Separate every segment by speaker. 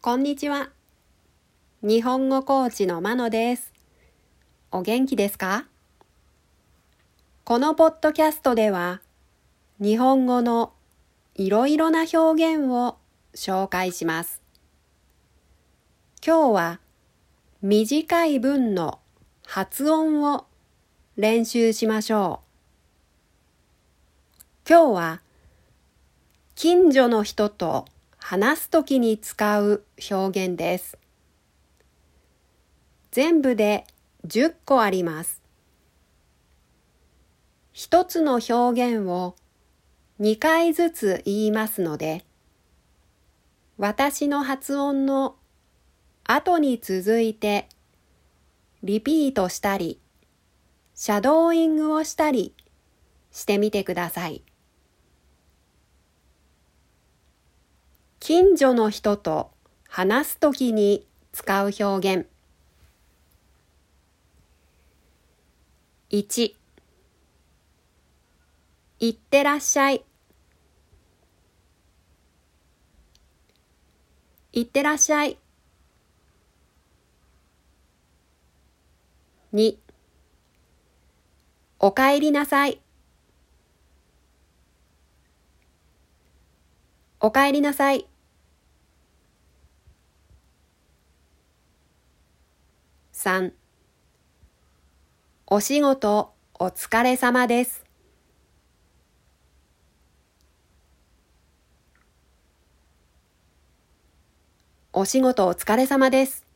Speaker 1: こんにちは。日本語コーチのまのです。お元気ですか？このポッドキャストでは、日本語のいろいろな表現を紹介します。今日は短い文の発音を練習しましょう。今日は近所の人と話すときに使う表現です。全部で10個あります。一つの表現を2回ずつ言いますので、私の発音の後に続いてリピートしたり、シャドーイングをしたりしてみてください。近所の人と話すときに使う表現。1いってらっしゃい。いってらっしゃい。2おかえりなさい。おかえりなさい。3お仕事お疲れ様です。お仕事お疲れ様です。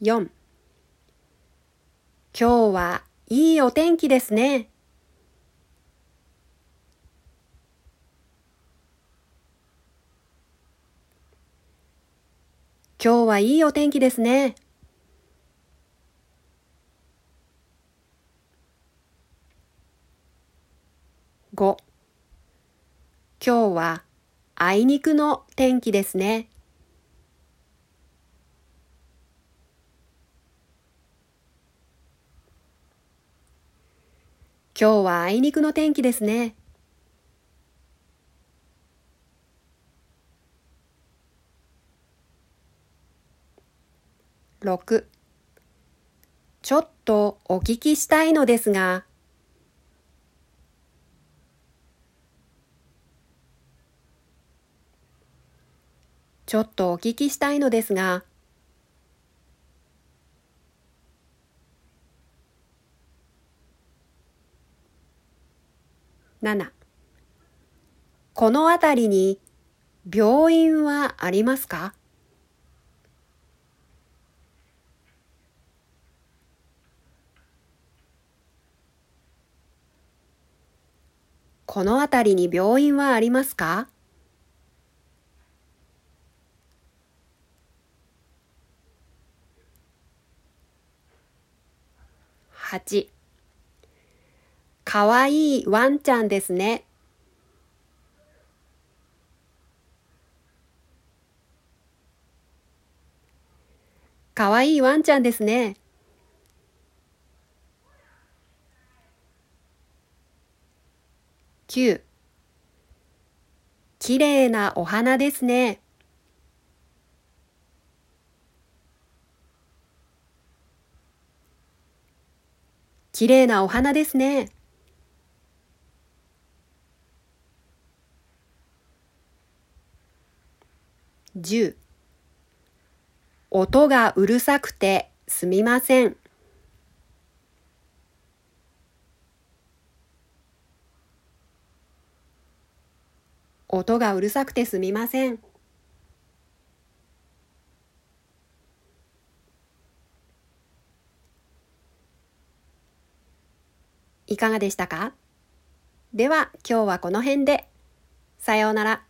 Speaker 1: 4今日はいいお天気ですね。今日はいいお天気ですね。5今日はあいにくの天気ですね。今日はあいにくの天気ですね。6ちょっとお聞きしたいのですが、ちょっとお聞きしたいのですが、7この辺りに病院はありますか？この辺りに病院はありますか？8かわいいワンちゃんですね。かわいいワンちゃんですね。9きれいなお花ですね。きれいなお花ですね。10音がうるさくてすみません。音がうるさくてすみません。いかがでしたか？では今日はこの辺で。さようなら。